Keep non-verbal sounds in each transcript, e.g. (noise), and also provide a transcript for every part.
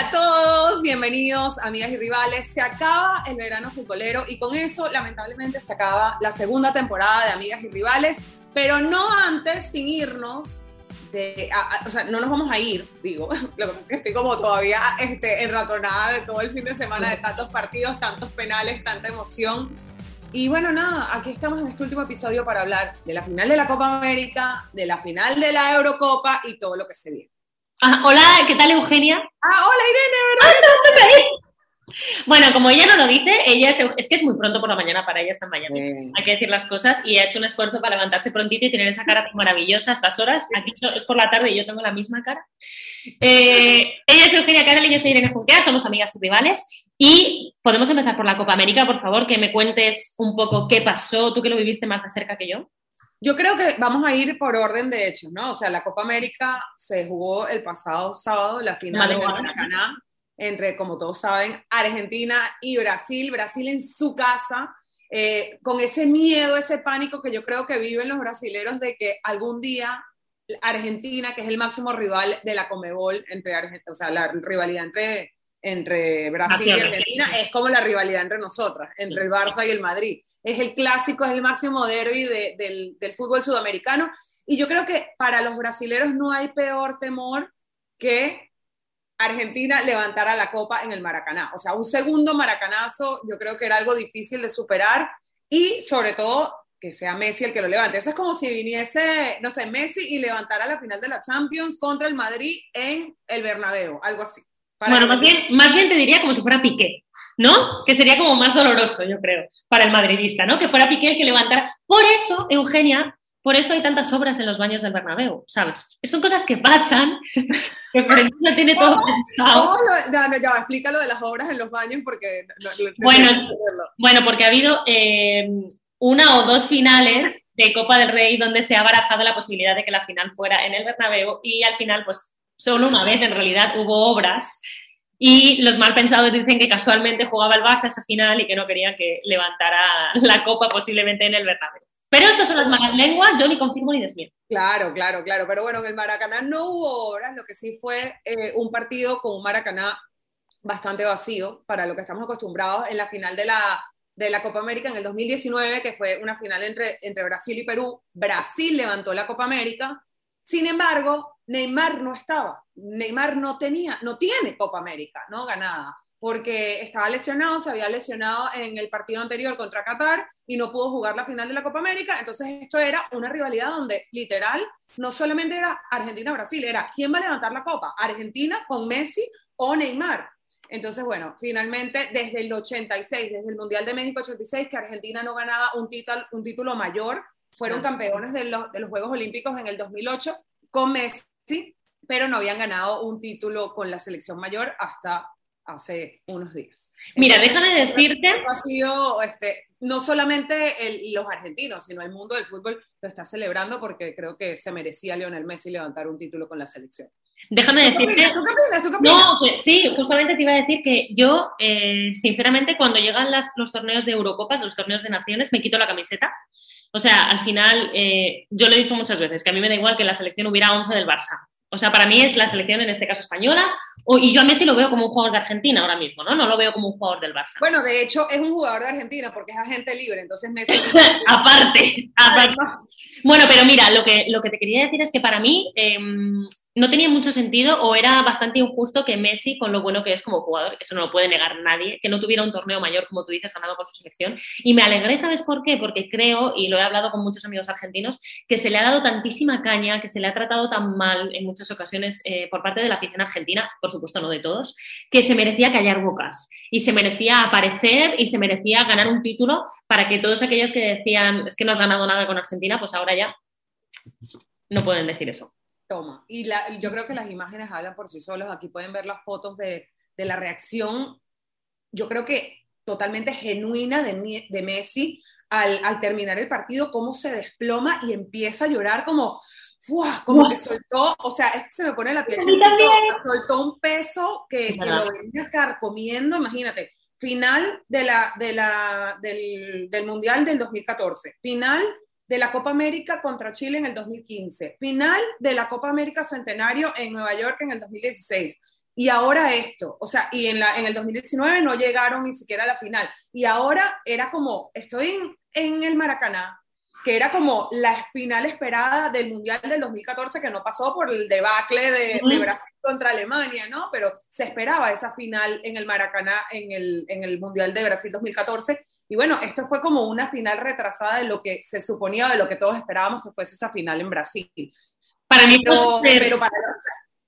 A todos, bienvenidos amigas y rivales. Se acaba el verano futbolero y con eso lamentablemente se acaba la segunda temporada de Amigas y Rivales, pero no antes sin irnos o sea, no nos vamos a ir, digo, (laughs) estoy como todavía este, enratonada de todo el fin de semana de tantos partidos, tantos penales, tanta emoción. Y bueno, nada, aquí estamos en este último episodio para hablar de la final de la Copa América, de la final de la Eurocopa y todo lo que se viene. Ah, hola, ¿qué tal Eugenia? Ah, hola Irene, ¿verdad? Ah, bueno, como ella no lo dice, ella es, que es muy pronto por la mañana para ella está en Miami. Hay que decir las cosas y ha hecho un esfuerzo para levantarse prontito y tener esa cara maravillosa a estas horas. Aquí es por la tarde y yo tengo la misma cara. Eh, ella es Eugenia Carol y yo soy Irene Junquea, somos amigas y rivales. Y podemos empezar por la Copa América, por favor, que me cuentes un poco qué pasó, tú que lo viviste más de cerca que yo. Yo creo que vamos a ir por orden de hechos, ¿no? O sea, la Copa América se jugó el pasado sábado, la final de Maracaná, entre, como todos saben, Argentina y Brasil. Brasil en su casa, eh, con ese miedo, ese pánico que yo creo que viven los brasileros de que algún día Argentina, que es el máximo rival de la Comebol, entre Argentina, o sea, la rivalidad entre, entre Brasil y Argentina es como la rivalidad entre nosotras, entre el Barça y el Madrid es el clásico, es el máximo derby del, fútbol sudamericano. Y yo creo que para los brasileros no hay peor temor que Argentina levantara la copa en el Maracaná. O sea, un segundo maracanazo yo creo que era algo difícil de superar y sobre todo que sea Messi el que lo levante. Eso es como si viniese, no sé, Messi y levantara la final de la Champions contra el Madrid en el Bernabéu, algo así. Bueno, más bien, más bien te diría como si fuera Piqué. ¿no? Que sería como más doloroso, yo creo, para el madridista, ¿no? Que fuera Piqué el que levantara. Por eso, Eugenia, por eso hay tantas obras en los baños del Bernabéu, ¿sabes? Son cosas que pasan, (laughs) que no tiene todo pensado. No, no, ya, explícalo de las obras en los baños porque... bueno, bueno, porque ha habido eh, una o dos finales de Copa del Rey donde se ha barajado la posibilidad de que la final fuera en el Bernabéu y al final, pues, solo una vez en realidad hubo obras y los mal pensados dicen que casualmente jugaba el Barça esa final y que no querían que levantara la copa posiblemente en el Bernabéu. Pero estas son las malas lenguas, yo ni confirmo ni desmiento. Claro, claro, claro. Pero bueno, en el Maracaná no hubo horas, lo que sí fue eh, un partido con un Maracaná bastante vacío para lo que estamos acostumbrados en la final de la, de la Copa América en el 2019, que fue una final entre, entre Brasil y Perú. Brasil levantó la Copa América. Sin embargo, Neymar no estaba. Neymar no tenía, no tiene Copa América, ¿no? Ganada, porque estaba lesionado, se había lesionado en el partido anterior contra Qatar y no pudo jugar la final de la Copa América. Entonces, esto era una rivalidad donde literal no solamente era Argentina-Brasil, era quién va a levantar la Copa, Argentina con Messi o Neymar. Entonces, bueno, finalmente desde el 86, desde el Mundial de México 86, que Argentina no ganaba un título, un título mayor, fueron campeones de los, de los Juegos Olímpicos en el 2008 con Messi pero no habían ganado un título con la selección mayor hasta hace unos días. Mira, déjame decirte. Eso ha sido, este, no solamente los argentinos, sino el mundo del fútbol lo está celebrando porque creo que se merecía Lionel Messi levantar un título con la selección. Déjame decirte. ¿Tú opinas? ¿Tú? No, sí, justamente te iba a decir que yo, eh, sinceramente, cuando llegan las, los torneos de Eurocopas, los torneos de naciones, me quito la camiseta o sea, al final, eh, yo lo he dicho muchas veces, que a mí me da igual que la selección hubiera 11 del Barça. O sea, para mí es la selección, en este caso española, y yo a Messi lo veo como un jugador de Argentina ahora mismo, ¿no? No lo veo como un jugador del Barça. Bueno, de hecho, es un jugador de Argentina porque es agente libre, entonces Messi... (laughs) aparte, aparte. Bueno, pero mira, lo que, lo que te quería decir es que para mí, em, no tenía mucho sentido o era bastante injusto que Messi, con lo bueno que es como jugador, eso no lo puede negar nadie, que no tuviera un torneo mayor, como tú dices, ganado con su selección. Y me alegré, ¿sabes por qué? Porque creo, y lo he hablado con muchos amigos argentinos, que se le ha dado tantísima caña, que se le ha tratado tan mal en muchas ocasiones eh, por parte de la afición argentina, por supuesto no de todos, que se merecía callar bocas y se merecía aparecer y se merecía ganar un título para que todos aquellos que decían es que no has ganado nada con Argentina, pues ahora ya no pueden decir eso. Toma. Y la, yo creo que las imágenes hablan por sí solos. Aquí pueden ver las fotos de, de la reacción, yo creo que totalmente genuina de, de Messi al, al, terminar el partido, cómo se desploma y empieza a llorar como, como que soltó, o sea, es que se me pone la piel, soltó un peso que, que lo venía carcomiendo, imagínate, final de la, de la, del, del Mundial del 2014, final de la Copa América contra Chile en el 2015, final de la Copa América Centenario en Nueva York en el 2016, y ahora esto, o sea, y en, la, en el 2019 no llegaron ni siquiera a la final, y ahora era como, estoy en, en el Maracaná, que era como la final esperada del Mundial del 2014, que no pasó por el debacle de, de, Brasil contra Alemania, ¿no? Pero se esperaba esa final en el Maracaná en el, en el Mundial de Brasil 2014. Y bueno, esto fue como una final retrasada de lo que se suponía, de lo que todos esperábamos que fuese esa final en Brasil. Para mí, pero, pero para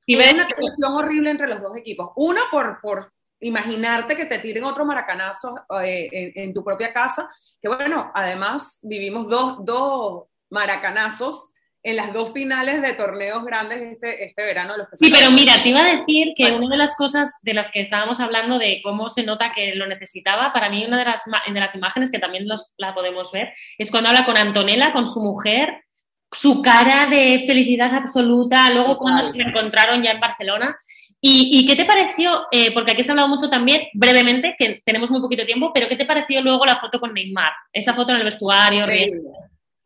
y ves una tensión horrible entre los dos equipos. Uno, por, por imaginarte que te tiren otro maracanazo eh, en, en, tu propia casa, que bueno, además vivimos dos, dos maracanazos en las dos finales de torneos grandes este, este verano. Los que sí, pero mira, te iba a decir que bueno. una de las cosas de las que estábamos hablando de cómo se nota que lo necesitaba, para mí una de las, de las imágenes que también los, la podemos ver es cuando habla con Antonella, con su mujer, su cara de felicidad absoluta, luego cuando se encontraron ya en Barcelona. ¿Y, y qué te pareció? Eh, porque aquí se ha hablado mucho también, brevemente, que tenemos muy poquito tiempo, pero ¿qué te pareció luego la foto con Neymar? Esa foto en el vestuario. Sí.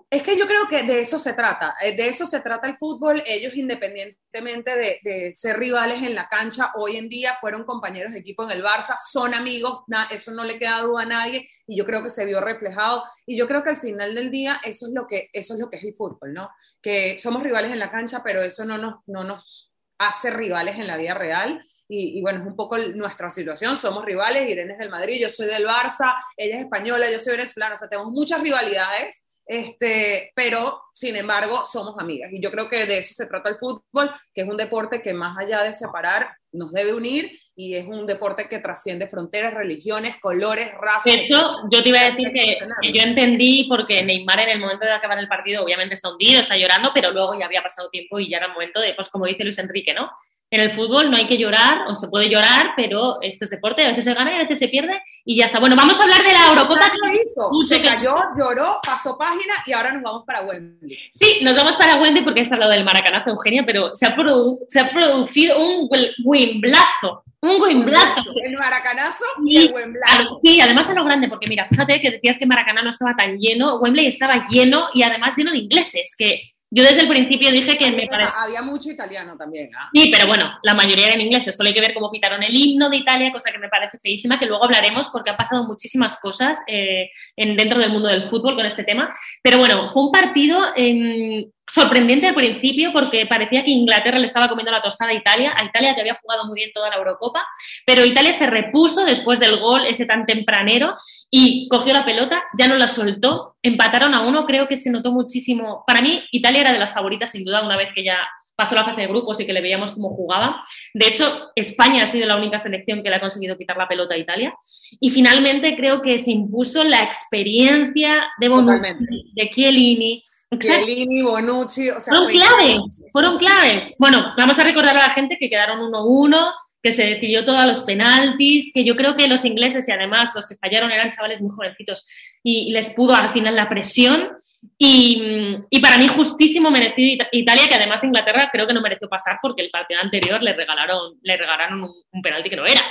Es que yo creo que de eso se trata, eh, de eso se trata el fútbol. Ellos, independientemente de, ser rivales en la cancha, hoy en día fueron compañeros de equipo en el Barça, son amigos, eso no le queda duda a nadie y yo creo que se vio reflejado. Y yo creo que al final del día eso es lo que, eso es, lo que es el fútbol, ¿no? Que somos rivales en la cancha, pero eso no nos, no nos hace rivales en la vida real. Y, y, bueno, es un poco nuestra situación, somos rivales, Irene es del Madrid, yo soy del Barça, ella es española, yo soy venezolana, o sea, tenemos muchas rivalidades, este, pero sin embargo somos amigas. Y yo creo que de eso se trata el fútbol, que es un deporte que más allá de separar, nos debe unir y es un deporte que trasciende fronteras, religiones, colores, razas. De hecho, yo te iba a decir que, que, yo entendí porque Neymar en el momento de acabar el partido obviamente está hundido, está llorando, pero luego ya había pasado tiempo y ya era el momento de, pues como dice Luis Enrique, ¿no? En el fútbol no hay que llorar, o se puede llorar, pero esto es deporte, a veces se gana y a veces se pierde y ya está. Bueno, vamos a hablar de la Eurocopa. Lo hizo. Se cayó, lloró, pasó página y ahora nos vamos para Wembley. Sí, nos vamos para Wembley porque has hablado del maracanazo, Eugenia, pero se ha, produ se ha producido un wimblazo. Un wimblazo. El maracanazo y, y el wemblazo. Sí, además a lo grande, porque mira, fíjate que decías que Maracaná no estaba tan lleno, Wembley estaba lleno y además lleno de ingleses, que yo desde el principio dije que me. Había mucho italiano también, ¿ah? Sí, pero bueno, la mayoría eran ingleses. Solo hay que ver cómo quitaron el himno de Italia, cosa que me parece feísima, que luego hablaremos porque han pasado muchísimas cosas eh, en, dentro del mundo del fútbol con este tema. Pero bueno, fue un partido eh, sorprendente al principio porque parecía que Inglaterra le estaba comiendo la tostada a Italia, a Italia que había jugado muy bien toda la Eurocopa, pero Italia se repuso después del gol ese tan tempranero y cogió la pelota, ya no la soltó, empataron a uno, creo que se notó muchísimo. Para mí, Italia era de las favoritas sin duda una vez que ya pasó la fase de grupos y que le veíamos cómo jugaba. De hecho, España ha sido la única selección que le ha conseguido quitar la pelota a Italia. Y finalmente creo que se impuso la experiencia de Bonucci, de Chiellini, Chiellini, Bonucci, o sea, fueron claves, fueron claves. Bueno, vamos a recordar a la gente que quedaron 1-1, que se decidió todos los penaltis, que yo creo que los ingleses y además los que fallaron eran chavales muy jovencitos y, y les pudo al final la presión. Y, y, para mí justísimo merecido Italia, que además Inglaterra creo que no mereció pasar porque el partido anterior le regalaron, le regalaron un, un penalti que no era.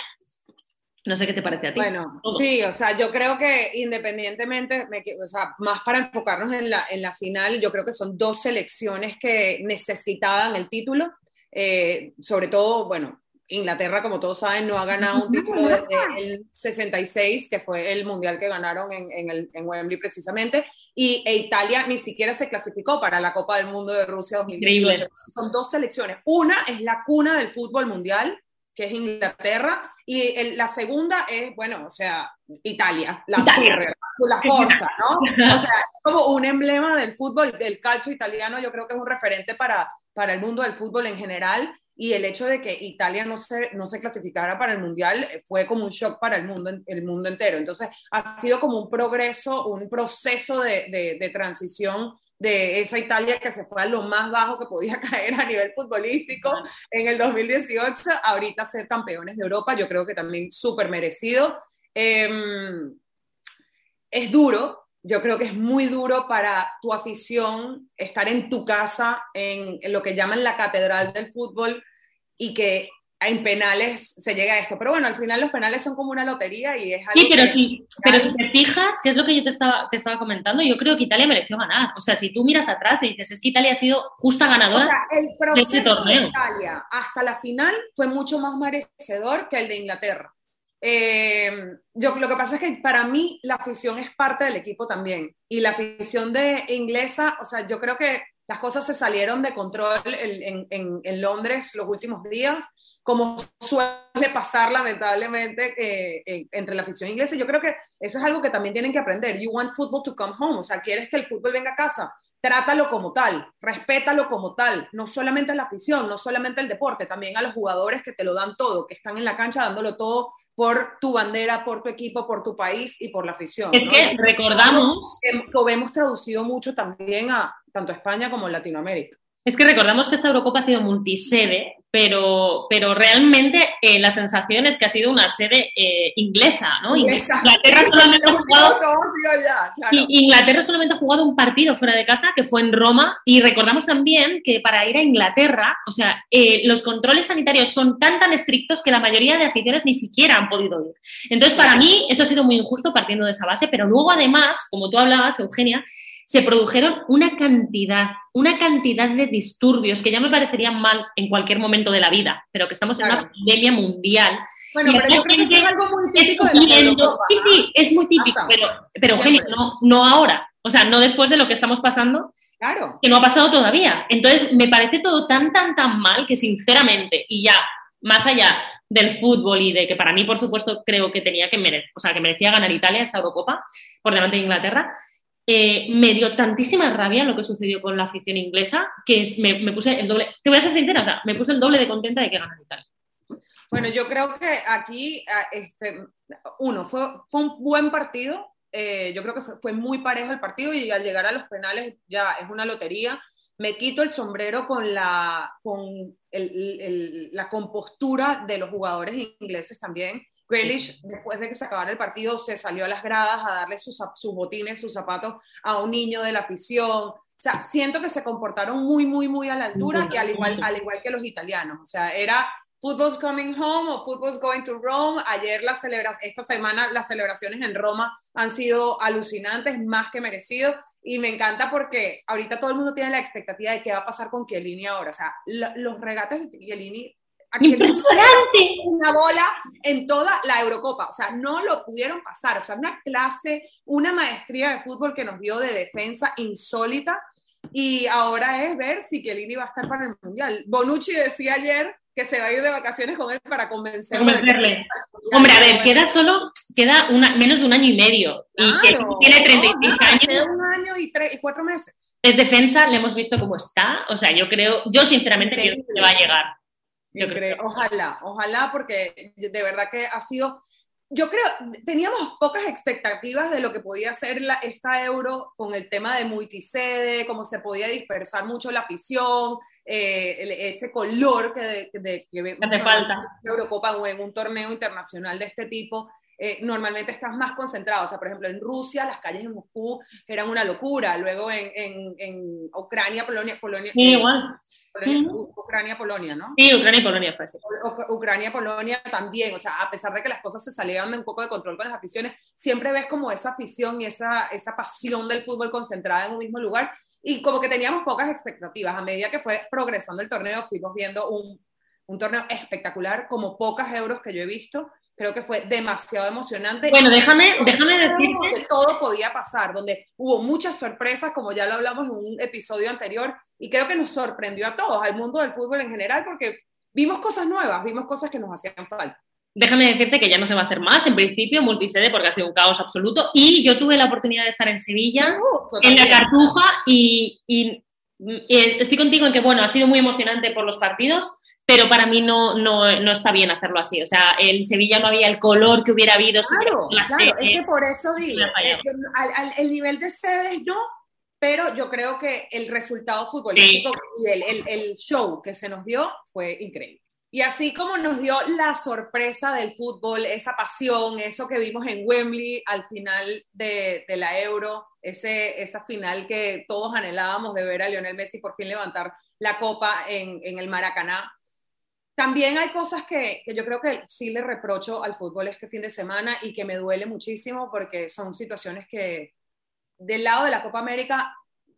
No sé qué te parece a ti. Bueno, Todo. sí, o sea, yo creo que independientemente, me, o sea, más para enfocarnos en la, en la final, yo creo que son dos selecciones que necesitaban el título. Eh, sobre todo, bueno, Inglaterra, como todos saben, no ha ganado un título desde el 66, que fue el mundial que ganaron en, en, el, en Wembley precisamente, y e Italia ni siquiera se clasificó para la Copa del Mundo de Rusia 2018. Increíble. Son dos selecciones. Una es la cuna del fútbol mundial, que es Inglaterra, y el, la segunda es, bueno, o sea, Italia, la Italia. la (laughs) forza, ¿no? O sea, es como un emblema del fútbol, del calcio italiano, yo creo que es un referente para, para el mundo del fútbol en general, y el hecho de que Italia no se, no se clasificara para el Mundial fue como un shock para el mundo, el mundo entero. Entonces, ha sido como un progreso, un proceso de, de, de transición de esa Italia que se fue a lo más bajo que podía (laughs) caer a nivel futbolístico en el 2018, ahorita ser campeones de Europa, yo creo que también súper merecido. Eh, es duro, yo creo que es muy duro para tu afición estar en tu casa, en, en, lo que llaman la catedral del fútbol, y que en penales se llega a esto. Pero bueno, al final los penales son como una lotería y es algo. Sí, pero, sí, pero si te fijas, que es lo que yo te estaba, te estaba comentando, yo creo que Italia mereció ganar. O sea, si tú miras atrás y dices, es que Italia ha sido justa ganadora el de este torneo. De Italia hasta la final fue mucho más merecedor que el de Inglaterra. Eh, yo, lo que pasa es que para mí la afición es parte del equipo también. Y la afición de inglesa, o sea, yo creo que las cosas se salieron de control en, en, en Londres los últimos días como suele pasar lamentablemente eh, entre la afición inglesa. Yo creo que eso es algo que también tienen que aprender. You want football to come home, o sea, quieres que el fútbol venga a casa, trátalo como tal, respétalo como tal, no solamente a la afición, no solamente el deporte, también a los jugadores que te lo dan todo, que están en la cancha dándolo todo por tu bandera, por tu equipo, por tu país y por la afición. Es que recordamos lo hemos traducido mucho también a tanto España como Latinoamérica. Es que recordamos que esta Eurocopa ha sido multisede, pero, pero realmente eh, la sensación es que ha sido una sede eh, inglesa, ¿no? Inglaterra, solamente ha (laughs) jugado, Inglaterra solamente ha jugado un partido fuera de casa, que fue en Roma, y recordamos también que para ir a Inglaterra, o sea, eh, los controles sanitarios son tan, tan estrictos que la mayoría de aficiones ni siquiera han podido ir. Entonces, para mí, eso ha sido muy injusto partiendo de esa base, pero luego, además, como tú hablabas, Eugenia, se produjeron una cantidad, una cantidad de disturbios que ya me parecerían mal en cualquier momento de la vida, pero que estamos en una pandemia mundial. Bueno, pero yo creo que es algo muy típico Sí, sí, es muy típico, pero, pero Eugenio, no, no ahora, o sea, no después de lo que estamos pasando, claro. que no ha pasado todavía. Entonces, me parece todo tan, tan, tan mal que sinceramente, y ya, más allá del fútbol y de que para mí, por supuesto, creo que tenía que merecer, o sea, que merecía ganar Italia esta Eurocopa por delante de Inglaterra, eh, me dio tantísima rabia lo que sucedió con la afición inglesa que me, puse el doble, te voy a ser sincera, o sea, me puse el doble de contenta de que ganan Italia. Bueno, yo creo que aquí, este, uno, fue, fue un buen partido, eh, yo creo que fue, muy parejo el partido y al llegar a los penales ya es una lotería. Me quito el sombrero con la, con la compostura de los jugadores ingleses también Grealish, después de que se acabara el partido, se salió a las gradas a darle sus, sus botines, sus zapatos a un niño de la afición. O sea, siento que se comportaron muy, muy, muy a la altura y al igual, al igual que los italianos. O sea, era Football's coming home o Football's going to Rome. Ayer la esta semana las celebraciones en Roma han sido alucinantes, más que merecido. Y me encanta porque ahorita todo el mundo tiene la expectativa de qué va a pasar con Chiellini ahora. O sea, los regates de Chiellini Impresionante. Una bola en toda la Eurocopa. O sea, no lo pudieron pasar. O sea, una clase, una maestría de fútbol que nos dio de defensa insólita. Y ahora es ver si Chiellini va a estar para el Mundial. Bonucci decía ayer que se va a ir de vacaciones con él para convencerle. convencerle. Hombre, a ver, queda solo, queda una, menos de un año y medio. y que tiene 36 años. Queda un año y, tres, y cuatro meses. Es defensa, le hemos visto cómo está. O sea, yo creo, yo sinceramente creo que va a llegar. Yo creo, ojalá, ojalá, porque de verdad que ha sido, yo creo, teníamos pocas expectativas de lo que podía ser la, esta euro con el tema de multisede, cómo se podía dispersar mucho la afición, eh, ese color que, de, que hace falta. Eurocopa o en un torneo internacional de este tipo. Eh, normalmente estás más concentrado. O sea, por ejemplo, en Rusia las calles de Moscú eran una locura. Luego en, en, en Ucrania, Polonia, Polonia. igual. Ucrania, Polonia, ¿no? Sí, Ucrania y Polonia fue así. Ucrania, Polonia también. O sea, a pesar de que las cosas se salieron de un poco de control con las aficiones, siempre ves como esa afición y esa, esa pasión del fútbol concentrada en un mismo lugar. Y como que teníamos pocas expectativas. A medida que fue progresando el torneo, fuimos viendo un, un torneo espectacular, como pocas euros que yo he visto creo que fue demasiado emocionante. Bueno, déjame, déjame decirte. Que todo podía pasar, donde hubo muchas sorpresas, como ya lo hablamos en un episodio anterior, y creo que nos sorprendió a todos, al mundo del fútbol en general, porque vimos cosas nuevas, vimos cosas que nos hacían falta. Déjame decirte que ya no se va a hacer más, en principio, multisede, porque ha sido un caos absoluto. Y yo tuve la oportunidad de estar en Sevilla, en la Cartuja, y, y estoy contigo en que, bueno, ha sido muy emocionante por los partidos, pero para mí no, no, no, está bien hacerlo así. O sea, en Sevilla no había el color que hubiera habido. Claro, claro, es que por eso digo, el nivel de sedes no, pero yo creo que el resultado futbolístico y el, el, el, show que se nos dio fue increíble. Y así como nos dio la sorpresa del fútbol, esa pasión, eso que vimos en Wembley al final de, de la Euro, ese, esa final que todos anhelábamos de ver a Lionel Messi por fin levantar la copa en, en el Maracaná, también hay cosas que, yo creo que sí le reprocho al fútbol este fin de semana y que me duele muchísimo porque son situaciones que del lado de la Copa América,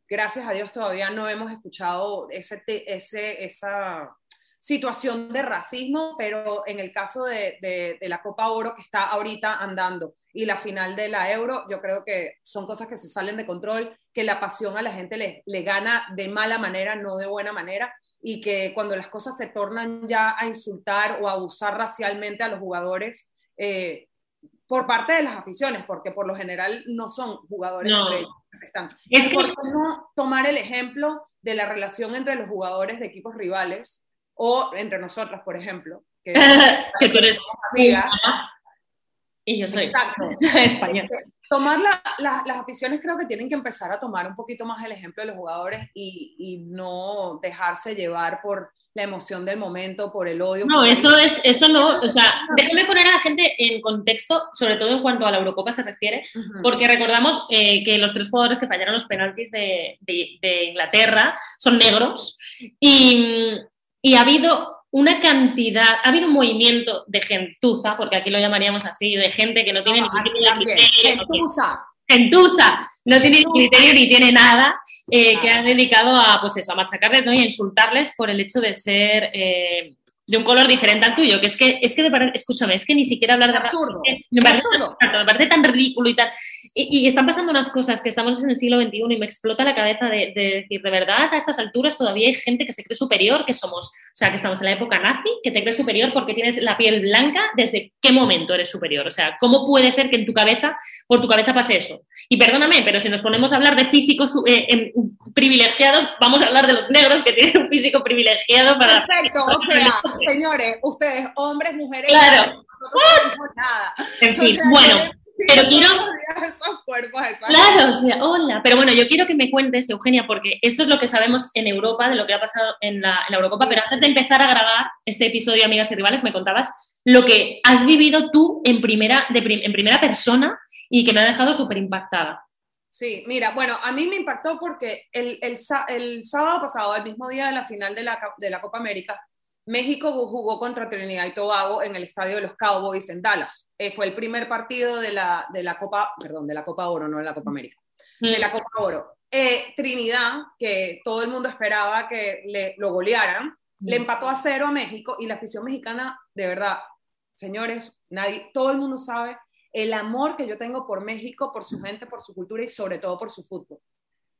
gracias a Dios todavía no hemos escuchado ese, esa situación de racismo, pero en el caso de, de, de, la Copa Oro que está ahorita andando y la final de la Euro, yo creo que son cosas que se salen de control, que la pasión a la gente le, le gana de mala manera, no de buena manera, y que cuando las cosas se tornan ya a insultar o a abusar racialmente a los jugadores eh, por parte de las aficiones, porque por lo general no son jugadores No. entre ellos que se están. Es ¿Por qué no tomar el ejemplo de la relación entre los jugadores de equipos rivales o entre nosotros, por ejemplo? Que, (laughs) que tú eres amigas? Y yo soy Exacto. (laughs) español. tomar la- la- las aficiones creo que tienen que empezar a tomar un poquito más el ejemplo de los jugadores y, y no dejarse llevar por la emoción del momento, por el odio. No, eso es, eso no, o sea, déjame poner a la gente en contexto, sobre todo en cuanto a la Eurocopa se refiere, porque recordamos eh, que los tres jugadores que fallaron los penaltis de, de- de Inglaterra son negros y, y ha habido una cantidad, ha habido un movimiento de gentuza, porque aquí lo llamaríamos así, de gente que no tiene No, ningún aquí tipo de también. criterio, no tiene- Gentuza. gentuza, no tiene ni Gentuza. criterio ni tiene nada, eh, que han dedicado a, pues eso, a machacarles ¿no? y a insultarles por el hecho de ser eh, de un color diferente al tuyo, que es que, es que escúchame, es que ni siquiera hablar de Absurdo. me parece, Absurdo. me parece tan ridículo y tal. Y, y están pasando unas cosas que estamos en el siglo XXI y me explota la cabeza de, de decir, de verdad, a estas alturas todavía hay gente que se cree superior, que somos, o sea, que estamos en la época nazi, que te crees superior porque tienes la piel blanca, ¿desde qué momento eres superior? O sea, ¿cómo puede ser que en tu cabeza, por tu cabeza pase eso? Y perdóname, pero si nos ponemos a hablar de físicos eh, privilegiados, vamos a hablar de los negros que tienen un físico privilegiado para... Perfecto, (laughs) o sea, señores, ustedes, hombres, mujeres, Claro. no tenemos nada. En fin, O sea, bueno, pero (laughs) quiero- esos cuerpos. Claro, o sea, hola. Pero bueno, yo quiero que me cuentes, Eugenia, porque esto es lo que sabemos en Europa, de lo que ha pasado en la, en la Eurocopa, pero antes de empezar a grabar este episodio, Amigas y Rivales, me contabas lo que has vivido tú en primera, de prim- en primera persona y que me ha dejado súper impactada. Sí, mira, bueno, a mí me impactó porque el, el, el sábado pasado, el mismo día de la final de la, de la Copa América, México jugó contra Trinidad y Tobago en el estadio de los Cowboys en Dallas. Eh, fue el primer partido de la, de la Copa, perdón, de la Copa Oro, no de la Copa América, de la Copa Oro. Eh, Trinidad, que todo el mundo esperaba que le, lo golearan, le empató a cero a México y la afición mexicana, de verdad, señores, nadie, todo el mundo sabe el amor que yo tengo por México, por su gente, por su cultura y sobre todo por su fútbol.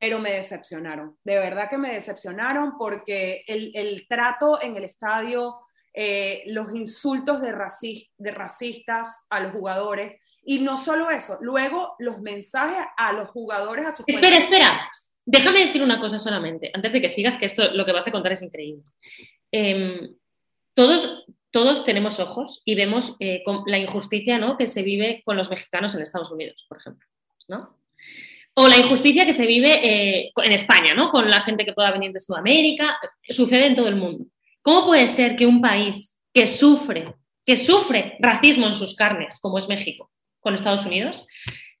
Pero me decepcionaron, de verdad que me decepcionaron porque el, el trato en el estadio, eh, los insultos de, racis- de racistas a los jugadores y no solo eso, luego los mensajes a los jugadores, a sus Espera, cuentas. espera. Déjame decir una cosa solamente, antes de que sigas, que esto lo que vas a contar es increíble. Em, todos, todos tenemos ojos y vemos eh, con la injusticia ¿no? que se vive con los mexicanos en Estados Unidos, por ejemplo. ¿no? O la injusticia que se vive eh, en España, ¿no? Con la gente que pueda venir de Sudamérica, sucede en todo el mundo. ¿Cómo puede ser que un país que sufre, que sufre racismo en sus carnes, como es México, con Estados Unidos,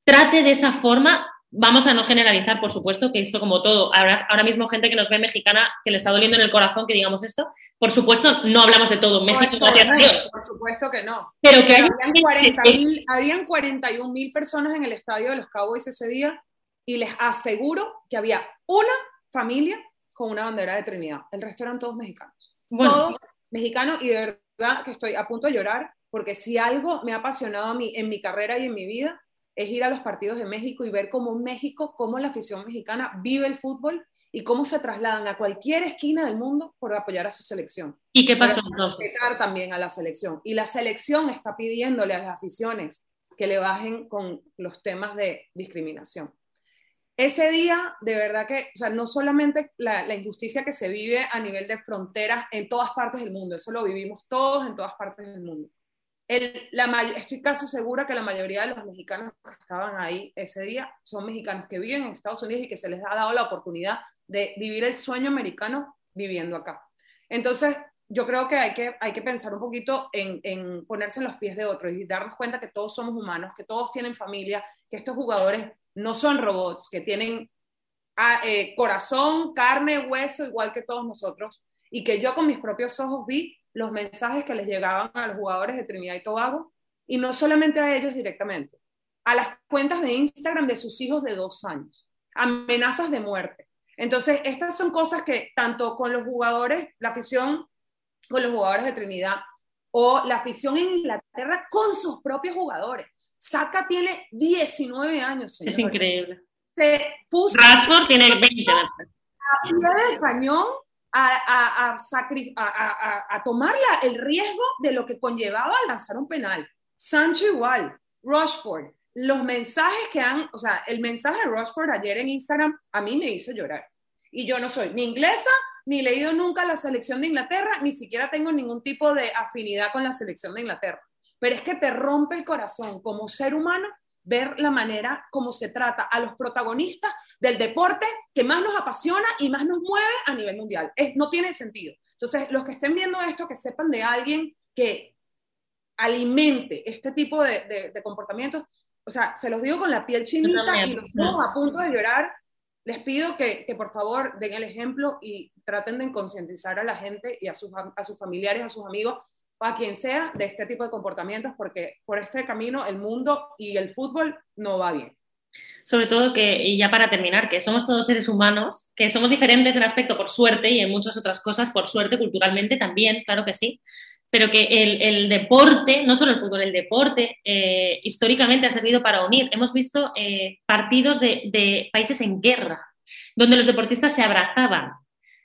trate de esa forma, vamos a no generalizar, por supuesto, que esto como todo, ahora, ahora mismo gente que nos ve mexicana que le está doliendo en el corazón que digamos esto, por supuesto no hablamos de todo, México, a Dios, Por supuesto que no. pero que hay Habían 40 mil- habrían 41 mil personas en el estadio de los Cowboys ese día y les aseguro que había una familia con una bandera de Trinidad. El resto eran todos mexicanos. bueno, Todos mexicanos y de verdad que estoy a punto de llorar porque si algo me ha apasionado a mí en mi carrera y en mi vida es ir a los partidos de México y ver cómo México, cómo la afición mexicana vive el fútbol y cómo se trasladan a cualquier esquina del mundo por apoyar a su selección ¿y qué pasó entonces? respetar también a la selección. Y la selección está pidiéndole a las aficiones que le bajen con los temas de discriminación. Ese día, de verdad que, o sea, no solamente la, la injusticia que se vive a nivel de fronteras en todas partes del mundo, eso lo vivimos todos en todas partes del mundo. El, la, estoy casi segura que la mayoría de los mexicanos que estaban ahí ese día son mexicanos que viven en Estados Unidos y que se les ha dado la oportunidad de vivir el sueño americano viviendo acá. Entonces, yo creo que hay que, hay que pensar un poquito en, en ponerse en los pies de otros y darnos cuenta que todos somos humanos, que todos tienen familia, que estos jugadores no son robots, que tienen ah, eh, corazón, carne, hueso, igual que todos nosotros, y que yo con mis propios ojos vi los mensajes que les llegaban a los jugadores de Trinidad y Tobago, y no solamente a ellos directamente, a las cuentas de Instagram de sus hijos de dos años, amenazas de muerte. Entonces, estas son cosas que tanto con los jugadores, la afición con los jugadores de Trinidad o la afición en Inglaterra con sus propios jugadores. Saka tiene 19 años, (laughs) señor. Es increíble. Se puso tiene 20. A pie del cañón a, a, a, tomar el riesgo de lo que conllevaba lanzar un penal. Sancho igual, Rushford, los mensajes que han, o sea, el mensaje de Rushford ayer en Instagram a mí me hizo llorar. Y yo no soy ni inglesa, ni leído nunca la selección de Inglaterra, ni siquiera tengo ningún tipo de afinidad con la selección de Inglaterra. Pero es que te rompe el corazón como ser humano ver la manera como se trata a los protagonistas del deporte que más nos apasiona y más nos mueve a nivel mundial. Es, no tiene sentido. Entonces, los que estén viendo esto, que sepan de alguien que alimente este tipo de, comportamientos, o sea, se los digo con la piel chinita y los a punto de llorar. Les pido que, por favor den el ejemplo y traten de concientizar a la gente y a sus, a sus familiares, a sus amigos, a quien sea de este tipo de comportamientos, porque por este camino el mundo y el fútbol no va bien. Sobre todo que, y ya para terminar, que somos todos seres humanos, que somos diferentes en aspecto por suerte y en muchas otras cosas por suerte, culturalmente también, claro que sí, pero que el, deporte, no solo el fútbol, el deporte eh, históricamente ha servido para unir. Hemos visto eh, partidos de países en guerra, donde los deportistas se abrazaban,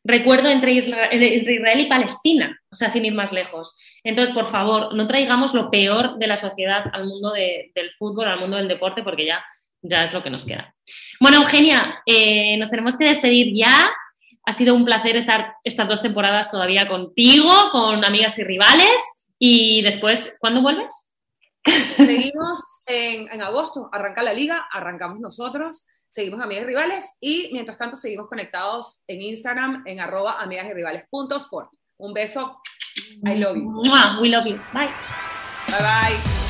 recuerdo entre Israel, y Palestina, o sea, sin ir más lejos. Entonces, por favor, no traigamos lo peor de la sociedad al mundo del fútbol, al mundo del deporte, porque ya, ya es lo que nos queda. Bueno, Eugenia, eh, nos tenemos que despedir ya. Ha sido un placer estar estas dos temporadas todavía contigo, con amigas y rivales. Y después, ¿cuándo vuelves? Seguimos en, en agosto, arranca la liga, arrancamos nosotros seguimos amigas y rivales y mientras tanto seguimos conectados en Instagram en arroba amigas y rivales Un beso. I love you. We love you. Bye. Bye bye.